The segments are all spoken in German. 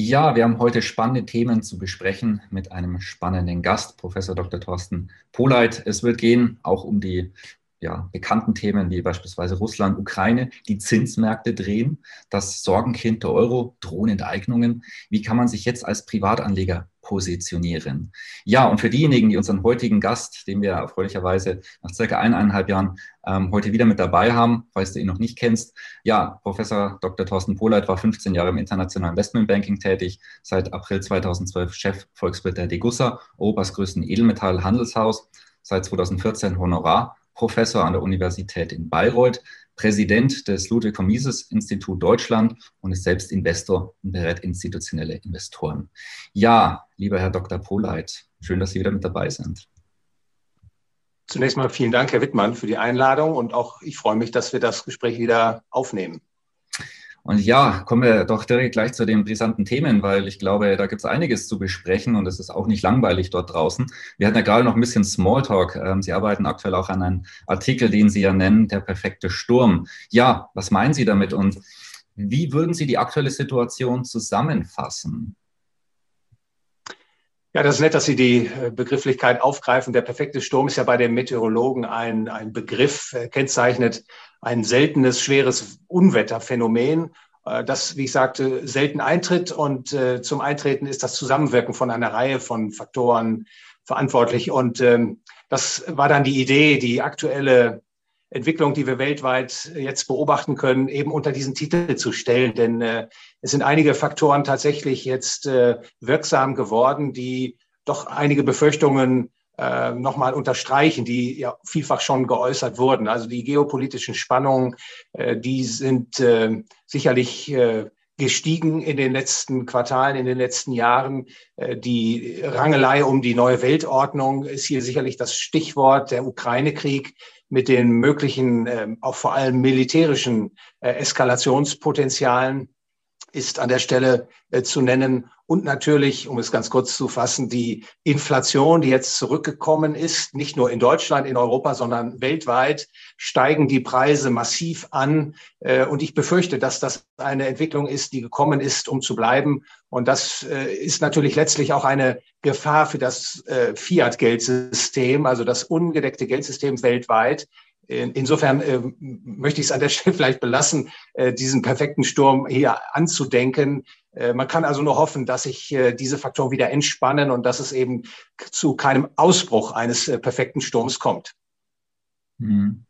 Ja, wir haben heute spannende Themen zu besprechen mit einem spannenden Gast, Professor Dr. Thorsten Poleit. Es wird gehen auch um die ja, bekannten Themen wie beispielsweise Russland, Ukraine, die Zinsmärkte drehen, das Sorgenkind der Euro, Drohnenteignungen. Wie kann man sich jetzt als Privatanleger positionieren? Ja, und für diejenigen, die unseren heutigen Gast, den wir erfreulicherweise nach circa eineinhalb Jahren ähm, heute wieder mit dabei haben, falls du ihn noch nicht kennst. Ja, Professor Dr. Thorsten Pohleit war 15 Jahre im internationalen Investmentbanking tätig, seit April 2012 Chef Volkswirt der Degussa, Europas größten Edelmetallhandelshaus, seit 2014 Honorar Professor an der Universität in Bayreuth, Präsident des Ludwig Mises Institut Deutschland und ist selbst Investor und berät institutionelle Investoren. Ja, lieber Herr Dr. Pohleit, schön, dass Sie wieder mit dabei sind. Zunächst mal vielen Dank, Herr Wittmann, für die Einladung und auch ich freue mich, dass wir das Gespräch wieder aufnehmen. Und ja, kommen wir doch direkt gleich zu den brisanten Themen, weil ich glaube, da gibt es einiges zu besprechen und es ist auch nicht langweilig dort draußen. Wir hatten ja gerade noch ein bisschen Smalltalk. Ähm, Sie arbeiten aktuell auch an einem Artikel, den Sie ja nennen, der perfekte Sturm. Ja, was meinen Sie damit und wie würden Sie die aktuelle Situation zusammenfassen? Ja, das ist nett, dass Sie die äh, Begrifflichkeit aufgreifen. Der perfekte Sturm ist ja bei den Meteorologen ein, ein Begriff, äh, kennzeichnet ein seltenes, schweres Unwetterphänomen, äh, das, wie ich sagte, selten eintritt. Und äh, zum Eintreten ist das Zusammenwirken von einer Reihe von Faktoren verantwortlich. Und ähm, das war dann die Idee, die aktuelle Entwicklung, die wir weltweit jetzt beobachten können, eben unter diesen Titel zu stellen. Denn äh, es sind einige Faktoren tatsächlich jetzt wirksam geworden, die doch einige Befürchtungen äh, nochmal unterstreichen, die ja vielfach schon geäußert wurden. Also die geopolitischen Spannungen, äh, die sind äh, sicherlich gestiegen in den letzten Quartalen, in den letzten Jahren. Die Rangelei um die neue Weltordnung ist hier sicherlich das Stichwort. Der Ukraine-Krieg mit den möglichen, äh, auch vor allem militärischen Eskalationspotenzialen ist an der Stelle zu nennen. Und natürlich, um es ganz kurz zu fassen, die Inflation, die jetzt zurückgekommen ist, nicht nur in Deutschland, in Europa, sondern weltweit, steigen die Preise massiv an. Äh, und ich befürchte, dass das eine Entwicklung ist, die gekommen ist, um zu bleiben. Und das äh, ist natürlich letztlich auch eine Gefahr für das äh, Fiat-Geldsystem, also das ungedeckte Geldsystem weltweit. Insofern äh, möchte ich es an der Stelle vielleicht belassen, äh, diesen perfekten Sturm hier anzudenken. Äh, man kann also nur hoffen, dass sich diese Faktoren wieder entspannen und dass es eben zu keinem Ausbruch eines perfekten Sturms kommt. Hm.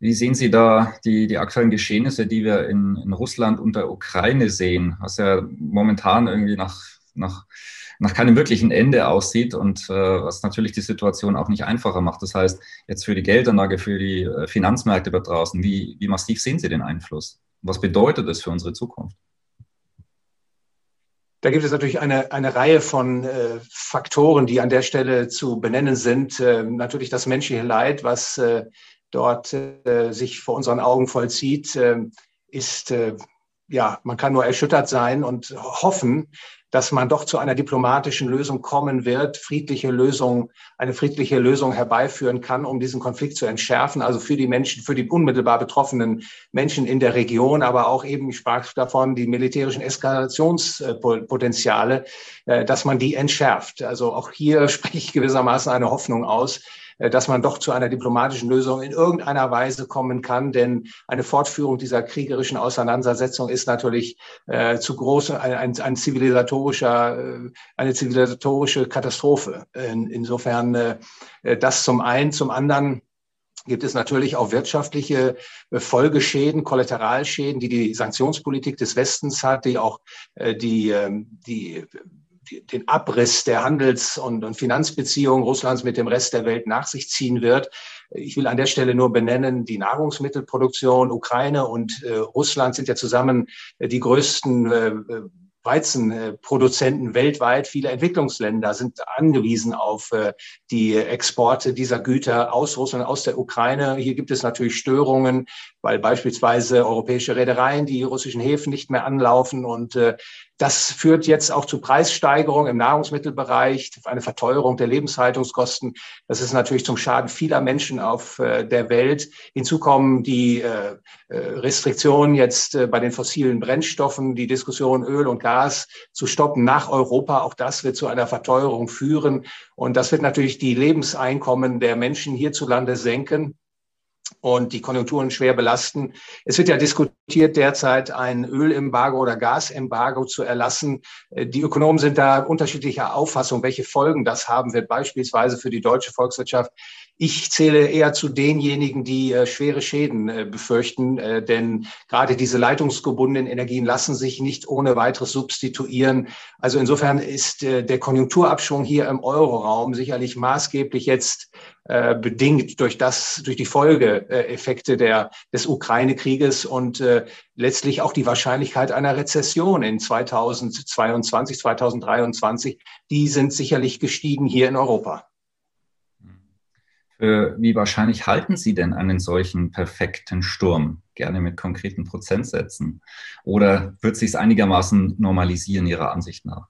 Wie sehen Sie da die, die aktuellen Geschehnisse, die wir in, in Russland und der Ukraine sehen, was ja momentan irgendwie nach, nach, nach keinem wirklichen Ende aussieht und äh, was natürlich die Situation auch nicht einfacher macht. Das heißt, jetzt für die Geldanlage, für die äh, Finanzmärkte da draußen, wie, wie massiv sehen Sie den Einfluss? Was bedeutet das für unsere Zukunft? Da gibt es natürlich eine, eine Reihe von äh, Faktoren, die an der Stelle zu benennen sind. Äh, natürlich das menschliche Leid, was äh, dort äh, sich vor unseren Augen vollzieht, äh, ist, ja, man kann nur erschüttert sein und hoffen, dass man doch zu einer diplomatischen Lösung kommen wird, friedliche Lösung, eine friedliche Lösung herbeiführen kann, um diesen Konflikt zu entschärfen. Also für die Menschen, für die unmittelbar betroffenen Menschen in der Region, aber auch eben, ich sprach davon, die militärischen Eskalationspotenziale, äh, dass man die entschärft. Also auch hier spreche ich gewissermaßen eine Hoffnung aus, dass man doch zu einer diplomatischen Lösung in irgendeiner Weise kommen kann. Denn eine Fortführung dieser kriegerischen Auseinandersetzung ist natürlich äh, zu groß, ein, ein, ein zivilisatorischer, äh, eine zivilisatorische Katastrophe. In, insofern äh, äh, das zum einen, zum anderen gibt es natürlich auch wirtschaftliche Folgeschäden, Kollateralschäden, die die Sanktionspolitik des Westens hat, die auch die, ähm, die den Abriss der Handels- und, und Finanzbeziehungen Russlands mit dem Rest der Welt nach sich ziehen wird. Ich will an der Stelle nur benennen, die Nahrungsmittelproduktion Ukraine und äh, Russland sind ja zusammen äh, die größten äh, Weizenproduzenten weltweit. Viele Entwicklungsländer sind angewiesen auf äh, die Exporte dieser Güter aus Russland, aus der Ukraine. Hier gibt es natürlich Störungen, weil beispielsweise europäische Reedereien die russischen Häfen nicht mehr anlaufen. Und äh, das führt jetzt auch zu Preissteigerungen im Nahrungsmittelbereich, eine Verteuerung der Lebenshaltungskosten. Das ist natürlich zum Schaden vieler Menschen auf äh, der Welt. Hinzu kommen die Restriktionen jetzt bei den fossilen Brennstoffen, die Diskussion Öl und Gas zu stoppen nach Europa. Auch das wird zu einer Verteuerung führen. Und das wird natürlich die Lebenseinkommen der Menschen hierzulande senken und die Konjunkturen schwer belasten. Es wird ja diskutiert, derzeit ein Ölembargo oder Gasembargo zu erlassen. Die Ökonomen sind da unterschiedlicher Auffassung, welche Folgen das haben wird, beispielsweise für die deutsche Volkswirtschaft. Ich zähle eher zu denjenigen, die äh, schwere Schäden äh, befürchten, äh, denn gerade diese leitungsgebundenen Energien lassen sich nicht ohne weiteres substituieren. Also insofern ist äh, der Konjunkturabschwung hier im Euroraum sicherlich maßgeblich jetzt äh, bedingt durch das, durch die Folgeeffekte der, des Ukraine-Krieges und äh, letztlich auch die Wahrscheinlichkeit einer Rezession in 2022, 2023. Die sind sicherlich gestiegen hier in Europa. Für wie wahrscheinlich halten Sie denn einen solchen perfekten Sturm? Gerne mit konkreten Prozentsätzen. Oder wird sich es einigermaßen normalisieren Ihrer Ansicht nach?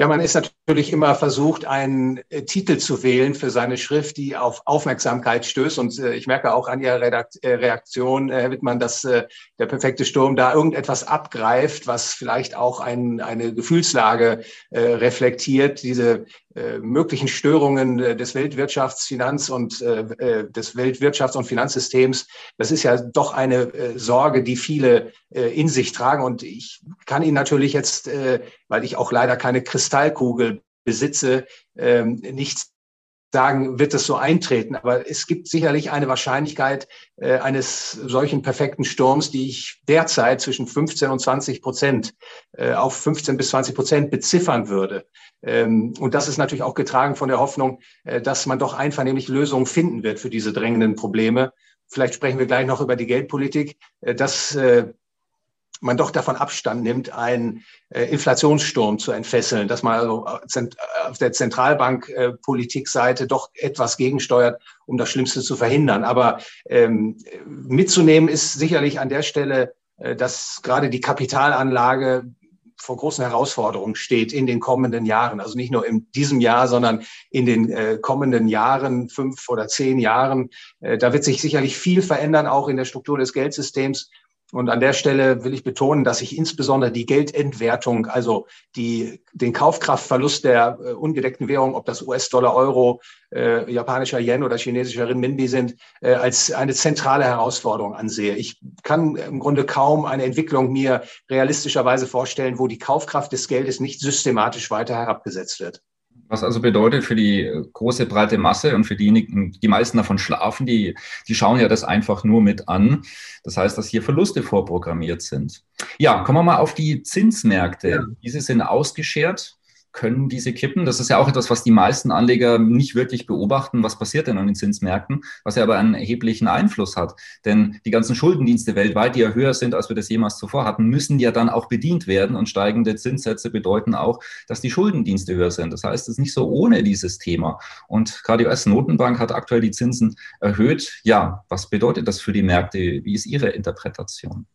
Ja, man ist natürlich immer versucht, einen äh, Titel zu wählen für seine Schrift, die auf Aufmerksamkeit stößt. Und äh, ich merke auch an Ihrer Redakt äh, Reaktion, Herr Wittmann, dass äh, der perfekte Sturm da irgendetwas abgreift, was vielleicht auch ein, eine Gefühlslage äh, reflektiert. Diese äh, möglichen Störungen des Weltwirtschafts-, Finanz- und des Weltwirtschafts- und Finanzsystems. Das ist ja doch eine Sorge, die viele in sich tragen. Und ich kann Ihnen natürlich jetzt, weil ich auch leider keine Kristallkugel besitze, ähm, nicht sagen, wird es so eintreten. Aber es gibt sicherlich eine Wahrscheinlichkeit äh, eines solchen perfekten Sturms, die ich derzeit zwischen 15 und 20 Prozent äh, auf 15 bis 20 Prozent beziffern würde. Ähm, und das ist natürlich auch getragen von der Hoffnung, äh, dass man doch einvernehmlich Lösungen finden wird für diese drängenden Probleme. Vielleicht sprechen wir gleich noch über die Geldpolitik. Äh, das äh, man doch davon Abstand nimmt, einen äh, Inflationssturm zu entfesseln, dass man also auf der Zentralbankpolitikseite doch etwas gegensteuert, um das Schlimmste zu verhindern. Aber ähm, mitzunehmen ist sicherlich an der Stelle, äh, dass gerade die Kapitalanlage vor großen Herausforderungen steht in den kommenden Jahren. Also nicht nur in diesem Jahr, sondern in den äh, kommenden Jahren, fünf oder zehn Jahren. Äh, da wird sich sicherlich viel verändern, auch in der Struktur des Geldsystems. Und an der Stelle will ich betonen, dass sich insbesondere die Geldentwertung, also die, den Kaufkraftverlust der äh, ungedeckten Währung, ob das US-Dollar, Euro, äh, japanischer Yen oder chinesischer Renminbi sind, äh, als eine zentrale Herausforderung ansehe. Ich kann im Grunde kaum eine Entwicklung mir realistischerweise vorstellen, wo die Kaufkraft des Geldes nicht systematisch weiter herabgesetzt wird. Was also bedeutet für die äh, große breite Masse und für diejenigen, die meisten davon schlafen, die, die schauen ja das einfach nur mit an. Das heißt, dass hier Verluste vorprogrammiert sind. Ja, kommen wir mal auf die Zinsmärkte. Ja. Diese sind ausgeschert können diese kippen. Das ist ja auch etwas, was die meisten Anleger nicht wirklich beobachten. Was passiert denn an den Zinsmärkten? Was ja aber einen erheblichen Einfluss hat. Denn die ganzen Schuldendienste weltweit, die ja höher sind, als wir das jemals zuvor hatten, müssen ja dann auch bedient werden. Und steigende Zinssätze bedeuten auch, dass die Schuldendienste höher sind. Das heißt, es ist nicht so ohne dieses Thema. Und gerade die US-Notenbank hat aktuell die Zinsen erhöht. Ja, was bedeutet das für die Märkte? Wie ist Ihre Interpretation?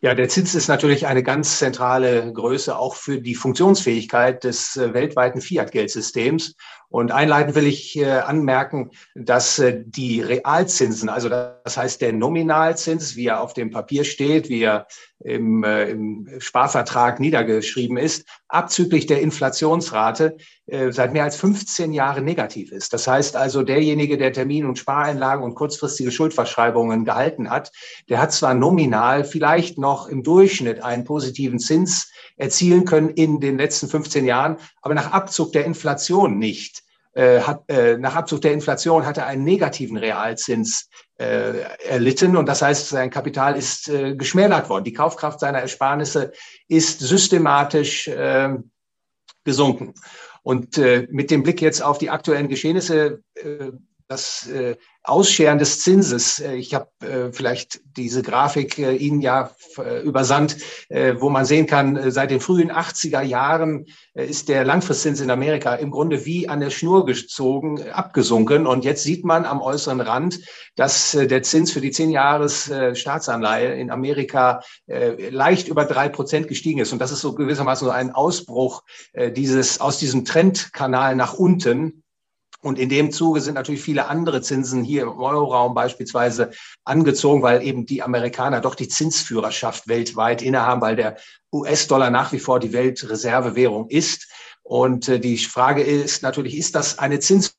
Ja, der Zins ist natürlich eine ganz zentrale Größe auch für die Funktionsfähigkeit des äh, weltweiten Fiat-Geldsystems. Und einleitend will ich äh, anmerken, dass äh, die Realzinsen, also das heißt der Nominalzins, wie er auf dem Papier steht, wie er im, im Sparvertrag niedergeschrieben ist, abzüglich der Inflationsrate äh, seit mehr als 15 Jahren negativ ist. Das heißt also, derjenige, der Termin- und Spareinlagen und kurzfristige Schuldverschreibungen gehalten hat, der hat zwar nominal vielleicht noch im Durchschnitt einen positiven Zins erzielen können in den letzten 15 Jahren, aber nach Abzug der Inflation nicht. Äh, hat, äh, nach Abzug der Inflation hat er einen negativen Realzins äh, erlitten und das heißt, sein Kapital ist äh, geschmälert worden. Die Kaufkraft seiner Ersparnisse ist systematisch äh, gesunken. Und äh, mit dem Blick jetzt auf die aktuellen Geschehnisse das äh, Ausscheren des Zinses. Äh, ich habe äh, vielleicht diese Grafik äh, Ihnen ja äh, übersandt, äh, wo man sehen kann, äh, seit den frühen 80er Jahren äh, ist der Langfristzins in Amerika im Grunde wie an der Schnur gezogen, abgesunken. Und jetzt sieht man am äußeren Rand, dass äh, der Zins für die 10 Jahres äh, Staatsanleihe in Amerika äh, leicht über drei Prozent gestiegen ist. Und das ist so gewissermaßen so ein Ausbruch äh, dieses, aus diesem Trendkanal nach unten. Und in dem Zuge sind natürlich viele andere Zinsen hier im Euroraum beispielsweise angezogen, weil eben die Amerikaner doch die Zinsführerschaft weltweit innehaben, weil der US-Dollar nach wie vor die Weltreservewährung ist. Und äh, die Frage ist natürlich, ist das eine Zinswende?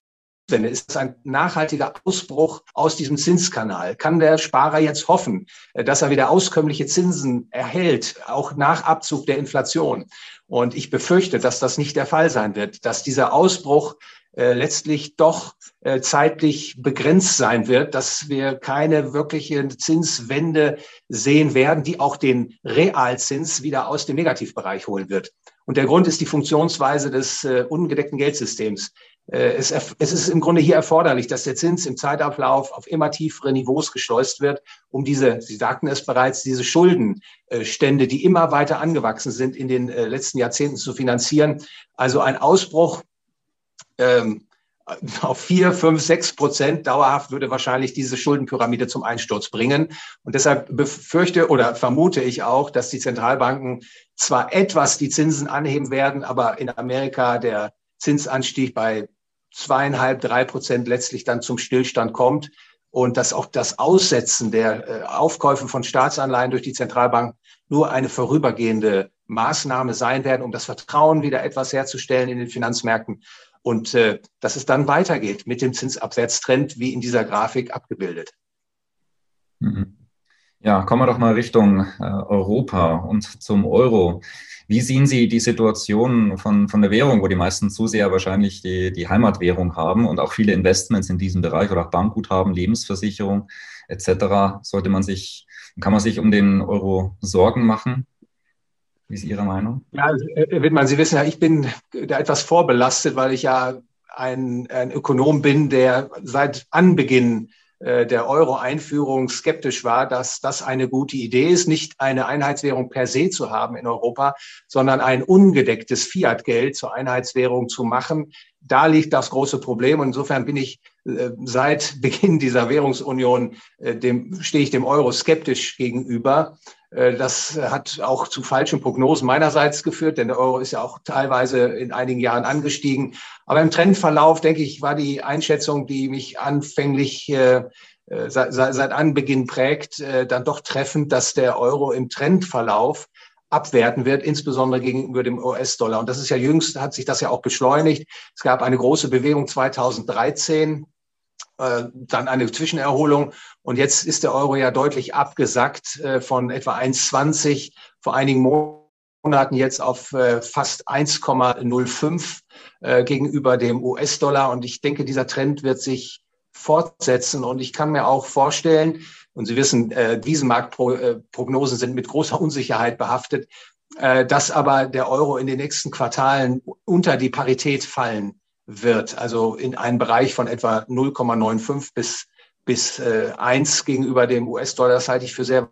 Ist das ein nachhaltiger Ausbruch aus diesem Zinskanal? Kann der Sparer jetzt hoffen, äh, dass er wieder auskömmliche Zinsen erhält, auch nach Abzug der Inflation? Und ich befürchte, dass das nicht der Fall sein wird, dass dieser Ausbruch äh, letztlich doch äh, zeitlich begrenzt sein wird, dass wir keine wirkliche Zinswende sehen werden, die auch den Realzins wieder aus dem Negativbereich holen wird. Und der Grund ist die Funktionsweise des äh, ungedeckten Geldsystems. Äh, es, ist im Grunde hier erforderlich, dass der Zins im Zeitablauf auf immer tiefere Niveaus geschleust wird, um diese, Sie sagten es bereits, diese Schuldenstände, die immer weiter angewachsen sind, in den äh, letzten Jahrzehnten zu finanzieren. Also ein Ausbruch ähm, auf vier, fünf, sechs Prozent dauerhaft würde wahrscheinlich diese Schuldenpyramide zum Einsturz bringen. Und deshalb befürchte oder vermute ich auch, dass die Zentralbanken zwar etwas die Zinsen anheben werden, aber in Amerika der Zinsanstieg bei zweieinhalb, drei Prozent letztlich dann zum Stillstand kommt und dass auch das Aussetzen der äh, Aufkäufe von Staatsanleihen durch die Zentralbank nur eine vorübergehende Maßnahme sein werden, um das Vertrauen wieder etwas herzustellen in den Finanzmärkten und äh, dass es dann weitergeht mit dem Zinsabwärtstrend, wie in dieser Grafik abgebildet. Mhm. Ja, kommen wir doch mal Richtung äh, Europa und zum Euro. Wie sehen Sie die Situation von, von der Währung, wo die meisten Zuseher wahrscheinlich die, die Heimatwährung haben und auch viele Investments in diesem Bereich oder auch Bankguthaben, Lebensversicherung etc. Sollte man sich, kann man sich um den Euro Sorgen machen? Wie ist Ihre Meinung? Ja, also, Herr Wittmann, Sie wissen ja, ich bin da etwas vorbelastet, weil ich ja ein, ein Ökonom bin, der seit Anbeginn äh, der Euro-Einführung skeptisch war, dass das eine gute Idee ist, nicht eine Einheitswährung per se zu haben in Europa, sondern ein ungedecktes Fiat-Geld zur Einheitswährung zu machen. Da liegt das große Problem. Und insofern bin ich äh, seit Beginn dieser Währungsunion, äh, dem, stehe ich dem Euro skeptisch gegenüber. Äh, das hat auch zu falschen Prognosen meinerseits geführt, denn der Euro ist ja auch teilweise in einigen Jahren angestiegen. Aber im Trendverlauf, denke ich, war die Einschätzung, die mich anfänglich äh, äh seit, seit Anbeginn prägt, äh, dann doch treffend, dass der Euro im Trendverlauf abwerten wird, insbesondere gegenüber dem US-Dollar. Und das ist ja jüngst, hat sich das ja auch beschleunigt. Es gab eine große Bewegung 2013, äh, dann eine Zwischenerholung. Und jetzt ist der Euro ja deutlich abgesackt äh, von etwa 1,20 vor einigen Monaten jetzt auf äh, fast 1,05 äh, gegenüber dem US-Dollar. Und ich denke, dieser Trend wird sich fortsetzen. Und ich kann mir auch vorstellen, und Sie wissen, äh, diese Marktprognosen sind mit großer Unsicherheit behaftet, äh, dass aber der Euro in den nächsten Quartalen unter die Parität fallen wird, also in einen Bereich von etwa 0,95 bis, bis äh, 1 gegenüber dem US-Dollar. Das halte ich für sehr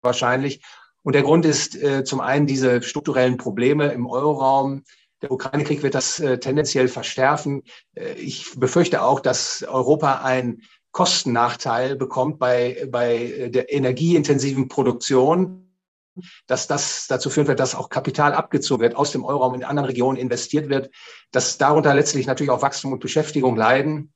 wahrscheinlich. Und der Grund ist äh, zum einen diese strukturellen Probleme im Euroraum. Der Ukraine-Krieg wird das äh, tendenziell verstärken. Äh, ich befürchte auch, dass Europa einen Kostennachteil bekommt bei, bei der energieintensiven Produktion dass das dazu führen wird, dass auch Kapital abgezogen wird, aus dem Euroraum in anderen Regionen investiert wird, dass darunter letztlich natürlich auch Wachstum und Beschäftigung leiden.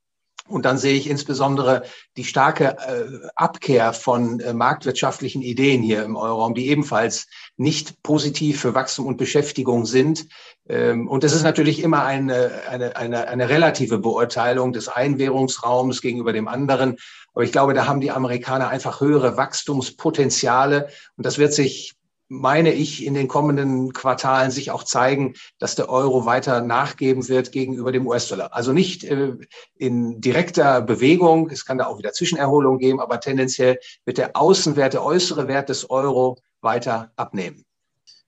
Und dann sehe ich insbesondere die starke äh, Abkehr von äh, marktwirtschaftlichen Ideen hier im Euroraum, die ebenfalls nicht positiv für Wachstum und Beschäftigung sind. Ähm, und es ist natürlich immer eine, eine, eine, eine relative Beurteilung des Einwährungsraums gegenüber dem anderen. Aber ich glaube, da haben die Amerikaner einfach höhere Wachstumspotenziale. Und das wird sich meine ich, in den kommenden Quartalen sich auch zeigen, dass der Euro weiter nachgeben wird gegenüber dem US-Dollar. Also nicht äh, in direkter Bewegung, es kann da auch wieder Zwischenerholung geben, aber tendenziell wird der Außenwert, der äußere Wert des Euro weiter abnehmen.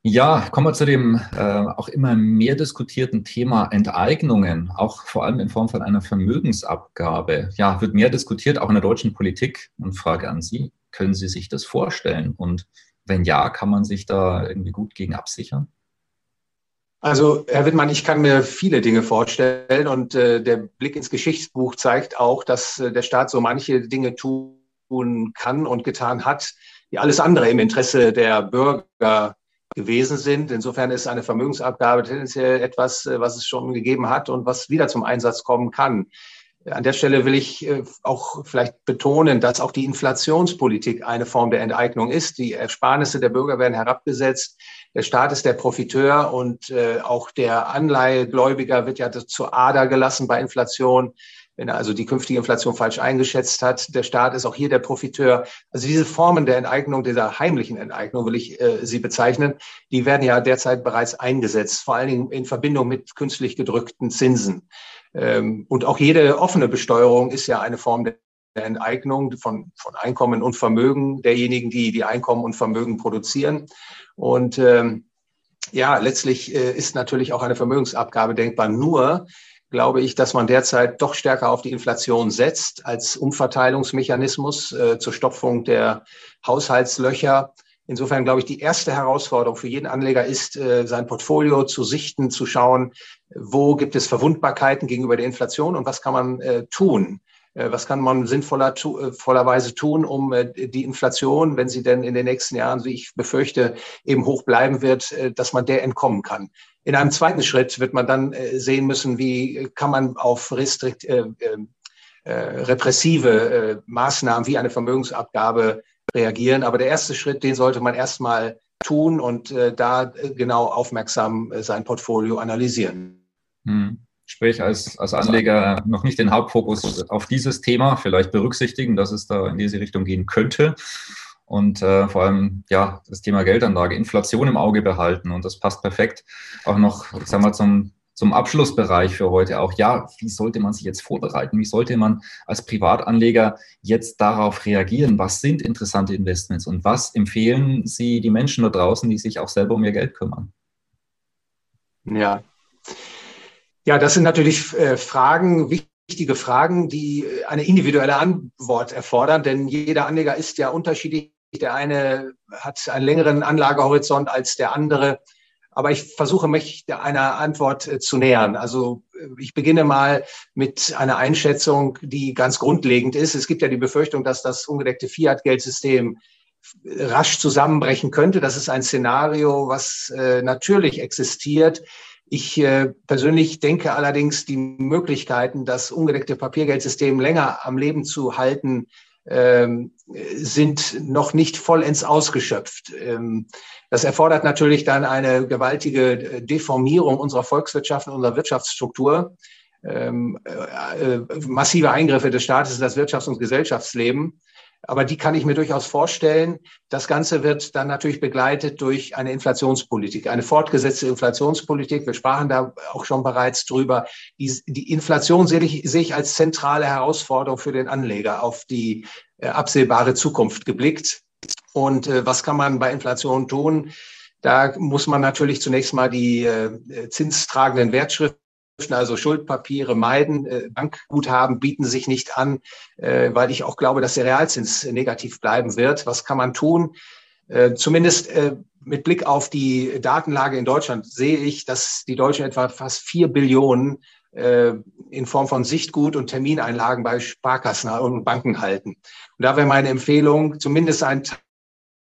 Ja, kommen wir zu dem äh, auch immer mehr diskutierten Thema Enteignungen, auch vor allem in Form von einer Vermögensabgabe. Ja, wird mehr diskutiert, auch in der deutschen Politik. Und Frage an Sie, können Sie sich das vorstellen? Und wenn ja, kann man sich da irgendwie gut gegen absichern? Also, Herr Wittmann, ich kann mir viele Dinge vorstellen und äh, der Blick ins Geschichtsbuch zeigt auch, dass äh, der Staat so manche Dinge tun kann und getan hat, die alles andere im Interesse der Bürger gewesen sind. Insofern ist eine Vermögensabgabe tendenziell etwas, äh, was es schon gegeben hat und was wieder zum Einsatz kommen kann. An der Stelle will ich äh, auch vielleicht betonen, dass auch die Inflationspolitik eine Form der Enteignung ist. Die Ersparnisse der Bürger werden herabgesetzt. Der Staat ist der Profiteur und äh, auch der Anleihegläubiger wird ja zur Ader gelassen bei Inflation wenn er also die künftige Inflation falsch eingeschätzt hat. Der Staat ist auch hier der Profiteur. Also diese Formen der Enteignung, dieser heimlichen Enteignung, will ich äh, sie bezeichnen, die werden ja derzeit bereits eingesetzt, vor allen Dingen in Verbindung mit künstlich gedrückten Zinsen. Ähm, und auch jede offene Besteuerung ist ja eine Form der Enteignung von, von Einkommen und Vermögen derjenigen, die die Einkommen und Vermögen produzieren. Und ähm, ja, letztlich äh, ist natürlich auch eine Vermögensabgabe denkbar. Nur glaube ich, dass man derzeit doch stärker auf die Inflation setzt als Umverteilungsmechanismus äh, zur Stopfung der Haushaltslöcher. Insofern glaube ich, die erste Herausforderung für jeden Anleger ist, äh, sein Portfolio zu sichten, zu schauen, wo gibt es Verwundbarkeiten gegenüber der Inflation und was kann man äh, tun. Äh, was kann man sinnvoller, äh, vollerweise tun, um die Inflation, wenn sie denn in den nächsten Jahren, wie ich befürchte, eben hoch bleiben wird, dass man der entkommen kann. In einem zweiten Schritt wird man dann sehen müssen, wie kann man auf restrikt, äh, äh, repressive Maßnahmen wie eine Vermögensabgabe reagieren. Aber der erste Schritt, den sollte man erstmal tun und da genau aufmerksam sein Portfolio analysieren. Hm sprich als, als Anleger noch nicht den Hauptfokus auf dieses Thema vielleicht berücksichtigen, dass es da in diese Richtung gehen könnte. Und äh, vor allem ja das Thema Geldanlage, Inflation im Auge behalten. Und das passt perfekt auch noch, ich sag mal, zum, zum Abschlussbereich für heute auch. Ja, wie sollte man sich jetzt vorbereiten? Wie sollte man als Privatanleger jetzt darauf reagieren? Was sind interessante Investments und was empfehlen Sie die Menschen da draußen, die sich auch selber um ihr Geld kümmern? Ja, ja, das sind natürlich äh, Fragen, wichtige Fragen, die eine individuelle Antwort erfordern, denn jeder Anleger ist ja unterschiedlich. Der eine hat einen längeren Anlagehorizont als der andere. Aber ich versuche mich einer Antwort äh, zu nähern. Also ich beginne mal mit einer Einschätzung, die ganz grundlegend ist. Es gibt ja die Befürchtung, dass das ungedeckte Fiat-Geldsystem rasch zusammenbrechen könnte. Das ist ein Szenario, was äh, natürlich existiert. Ich äh, persönlich denke allerdings, die Möglichkeiten, das ungedeckte Papiergeldsystem länger am Leben zu halten, ähm, sind noch nicht vollends ausgeschöpft. Ähm, das erfordert natürlich dann eine gewaltige Deformierung unserer Volkswirtschaft und unserer Wirtschaftsstruktur, ähm, äh, äh, massive Eingriffe des Staates in das Wirtschafts- und Gesellschaftsleben. Aber die kann ich mir durchaus vorstellen. Das Ganze wird dann natürlich begleitet durch eine Inflationspolitik, eine fortgesetzte Inflationspolitik. Wir sprachen da auch schon bereits drüber. Die, die Inflation sehe ich, sehe ich als zentrale Herausforderung für den Anleger auf die äh, absehbare Zukunft geblickt. Und äh, was kann man bei Inflation tun? Da muss man natürlich zunächst mal die äh, zinstragenden Wertschriften also Schuldpapiere meiden. Äh, Bankguthaben bieten sich nicht an, äh, weil ich auch glaube, dass der Realzins negativ bleiben wird. Was kann man tun? Äh, zumindest mit Blick auf die Datenlage in Deutschland sehe ich, dass die Deutschen etwa fast vier Billionen in Form von Sichtgut und Termineinlagen bei Sparkassen und Banken halten. Und da wäre meine Empfehlung, zumindest ein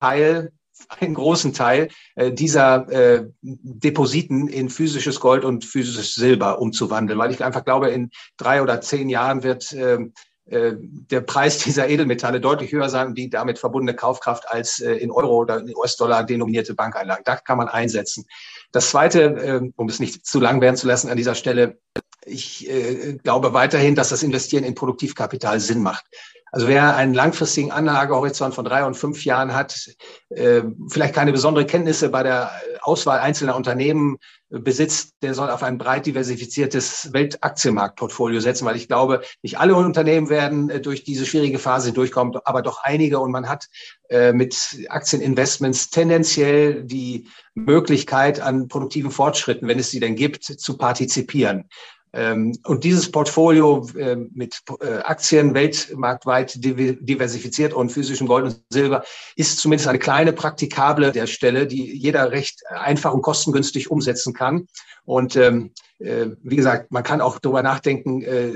Teil einen großen Teil äh, dieser äh, Depositen in physisches Gold und physisches Silber umzuwandeln, weil ich einfach glaube, in drei oder zehn Jahren wird ähm, äh, der Preis dieser Edelmetalle deutlich höher sein und die damit verbundene Kaufkraft als äh, in Euro oder in US-Dollar denominierte Bankeinlagen. Da kann man einsetzen. Das Zweite, äh, um es nicht zu lang werden zu lassen an dieser Stelle, ich äh, glaube weiterhin, dass das Investieren in Produktivkapital Sinn macht. Also wer einen langfristigen Anlagehorizont von drei und fünf Jahren hat, äh, vielleicht keine besondere Kenntnisse bei der Auswahl einzelner Unternehmen besitzt, der soll auf ein breit diversifiziertes Weltaktienmarktportfolio setzen, weil ich glaube, nicht alle Unternehmen werden äh, durch diese schwierige Phase durchkommen, aber doch einige. Und man hat äh, mit Aktieninvestments tendenziell die Möglichkeit, an produktiven Fortschritten, wenn es sie denn gibt, zu partizipieren. Ähm, und dieses Portfolio ähm, mit äh, Aktien weltmarktweit diversifiziert und physischem Gold und Silber ist zumindest eine kleine praktikable der Stelle, die jeder recht einfach und kostengünstig umsetzen kann. Und ähm, äh, wie gesagt, man kann auch darüber nachdenken, äh,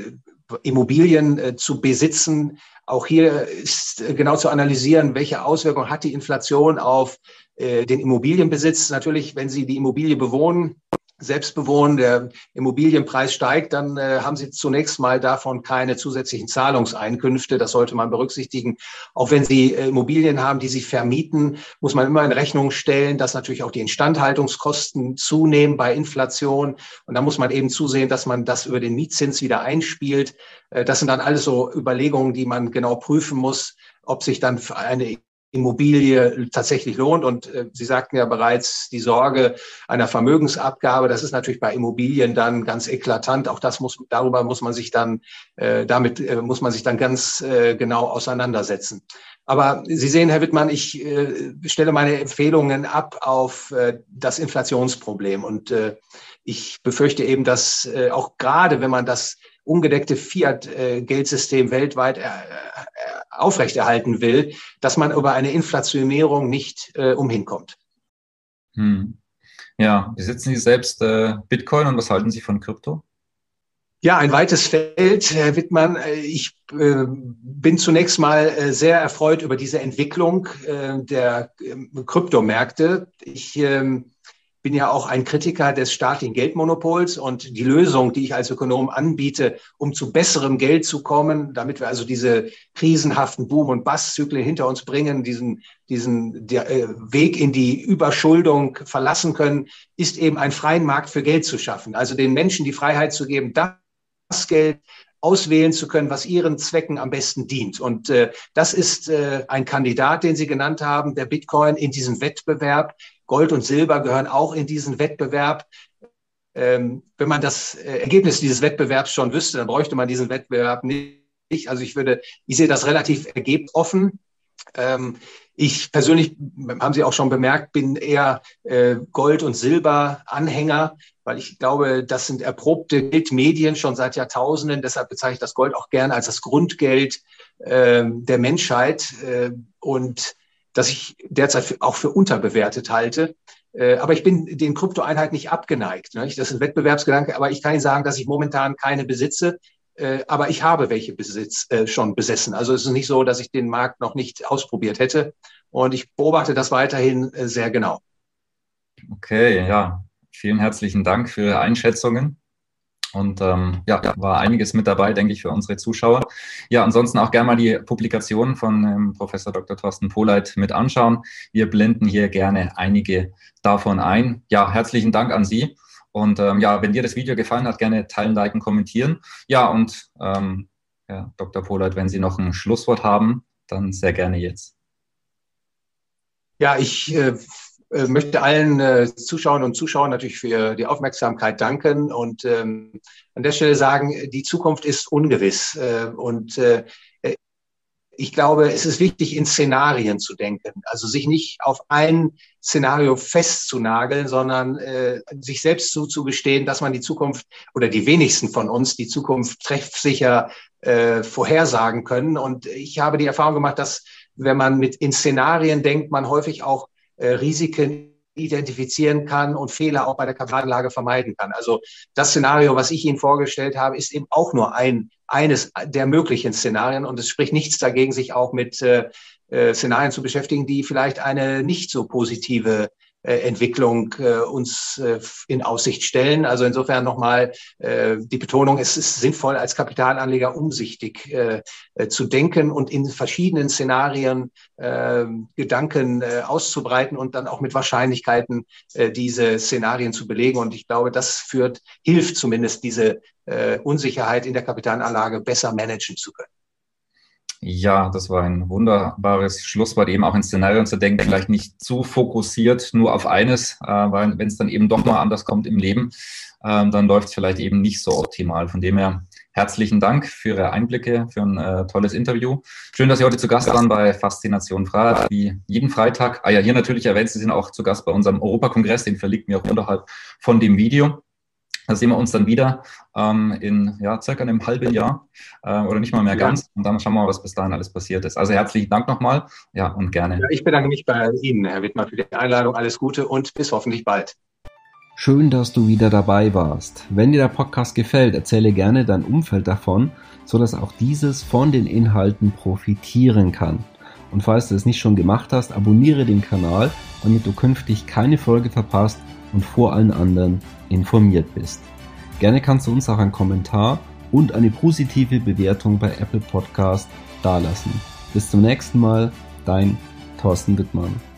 Immobilien zu besitzen. Auch hier ist genau zu analysieren, welche Auswirkungen hat die Inflation auf den Immobilienbesitz. Natürlich, wenn Sie die Immobilie bewohnen, selbst bewohnen, der Immobilienpreis steigt, dann äh, haben Sie zunächst mal davon keine zusätzlichen Zahlungseinkünfte. Das sollte man berücksichtigen. Auch wenn Sie äh, Immobilien haben, die Sie vermieten, muss man immer in Rechnung stellen, dass natürlich auch die Instandhaltungskosten zunehmen bei Inflation. Und da muss man eben zusehen, dass man das über den Mietzins wieder einspielt. Äh, das sind dann alles so Überlegungen, die man genau prüfen muss, ob sich dann eine Immobilie tatsächlich lohnt. Und äh, Sie sagten ja bereits, die Sorge einer Vermögensabgabe, das ist natürlich bei Immobilien dann ganz eklatant. Auch das muss, darüber muss man sich dann, äh, damit äh, muss man sich dann ganz äh, genau auseinandersetzen. Aber Sie sehen, Herr Wittmann, ich äh, stelle meine Empfehlungen ab auf äh, das Inflationsproblem. Und äh, ich befürchte eben, dass äh, auch gerade wenn man das ungedeckte Fiat-Geldsystem äh, weltweit äh, aufrechterhalten will, dass man über eine Inflationierung nicht äh, umhinkommt. Hm. Ja, besitzen Sie selbst äh, Bitcoin und was halten Sie von Krypto? Ja, ein weites Feld, Herr Wittmann. Äh, ich äh, bin zunächst mal äh, sehr erfreut über diese Entwicklung äh, der ähm, Kryptomärkte. Ich ähm, bin ja auch ein Kritiker des staatlichen Geldmonopols und die Lösung, die ich als Ökonom anbiete, um zu besserem Geld zu kommen, damit wir also diese krisenhaften Boom- und Basszyklen hinter uns bringen, diesen, diesen der, äh, Weg in die Überschuldung verlassen können, ist eben einen freien Markt für Geld zu schaffen. Also den Menschen die Freiheit zu geben, das Geld auswählen zu können, was ihren Zwecken am besten dient. Und äh, das ist äh, ein Kandidat, den Sie genannt haben, der Bitcoin in diesem Wettbewerb Gold und Silber gehören auch in diesen Wettbewerb. Ähm, wenn man das äh, Ergebnis dieses Wettbewerbs schon wüsste, dann bräuchte man diesen Wettbewerb nicht. Also ich würde, ich sehe das relativ ergebnisoffen. Ähm, ich persönlich, haben Sie auch schon bemerkt, bin eher äh, Gold- und Silber-Anhänger, weil ich glaube, das sind erprobte Geldmedien schon seit Jahrtausenden. Deshalb bezeichne ich das Gold auch gerne als das Grundgeld äh, der Menschheit. Äh, und das ich derzeit auch für unterbewertet halte. Äh, aber ich bin den Kryptoeinheiten nicht abgeneigt. Ne? Das ist ein Wettbewerbsgedanke, aber ich kann Ihnen sagen, dass ich momentan keine besitze. Äh, aber ich habe welche Besitz äh, schon besessen. Also es ist nicht so, dass ich den Markt noch nicht ausprobiert hätte. Und ich beobachte das weiterhin sehr genau. Okay, ja. Vielen herzlichen Dank für Ihre Einschätzungen. Und ähm, ja, war einiges mit dabei, denke ich, für unsere Zuschauer. Ja, ansonsten auch gerne mal die Publikationen von ähm, Professor Dr. Thorsten Pohleit mit anschauen. Wir blenden hier gerne einige davon ein. Ja, herzlichen Dank an Sie. Und ähm, ja, wenn dir das Video gefallen hat, gerne teilen, liken, kommentieren. Ja, und ähm, ja, Dr. Pohleit, wenn Sie noch ein Schlusswort haben, dann sehr gerne jetzt. Ja, ich äh, äh, möchte allen äh, Zuschauern und Zuschauern natürlich für die Aufmerksamkeit danken und ähm, an der Stelle sagen, die Zukunft ist ungewiss. Äh, und äh, ich glaube, es ist wichtig, in Szenarien zu denken. Also sich nicht auf ein Szenario festzunageln, sondern äh, sich selbst zuzugestehen, dass man die Zukunft oder die wenigsten von uns die Zukunft treffsicher äh, vorhersagen können. Und ich habe die Erfahrung gemacht, dass wenn man mit in Szenarien denkt, man häufig auch äh, Risiken identifizieren kann und Fehler auch bei der Kapitalanlage vermeiden kann. Also das Szenario, was ich Ihnen vorgestellt habe, ist eben auch nur ein, eines der möglichen Szenarien und es spricht nichts dagegen, sich auch mit äh, äh Szenarien zu beschäftigen, die vielleicht eine nicht so positive äh, Entwicklung äh, uns äh, in Aussicht stellen. Also insofern nochmal die Betonung, es ist sinnvoll, als Kapitalanleger umsichtig zu denken und in verschiedenen Szenarien Gedanken auszubreiten und dann auch mit Wahrscheinlichkeiten diese Szenarien zu belegen. Und ich glaube, das führt, hilft zumindest, diese Unsicherheit in der Kapitalanlage besser managen zu können. Ja, das war ein wunderbares Schlusswort, eben auch in Szenarien zu denken, vielleicht nicht zu fokussiert nur auf eines, äh, weil wenn es dann eben doch mal anders kommt im Leben, äh, dann läuft es vielleicht eben nicht so optimal. Von dem her herzlichen Dank für Ihre Einblicke, für ein äh, tolles Interview. Schön, dass Sie heute zu Gast waren bei Faszination Freiheit, wie jeden Freitag. Ah ja, hier natürlich erwähnt, Sie sind auch zu Gast bei unserem Europakongress, den verlinkt mir auch unterhalb von dem Video. Da sehen wir uns dann wieder ähm, in ja, circa einem halben Jahr äh, oder nicht mal mehr ja. ganz. Und dann schauen wir mal, was bis dahin alles passiert ist. Also herzlichen Dank nochmal. Ja, und gerne. Ja, ich bedanke mich bei Ihnen, Herr Wittmann, für die Einladung. Alles Gute und bis hoffentlich bald. Schön, dass du wieder dabei warst. Wenn dir der Podcast gefällt, erzähle gerne dein Umfeld davon, sodass auch dieses von den Inhalten profitieren kann. Und falls du es nicht schon gemacht hast, abonniere den Kanal, damit du künftig keine Folge verpasst und vor allen anderen informiert bist. Gerne kannst du uns auch einen Kommentar und eine positive Bewertung bei Apple Podcast dalassen. Bis zum nächsten Mal, dein Thorsten Wittmann.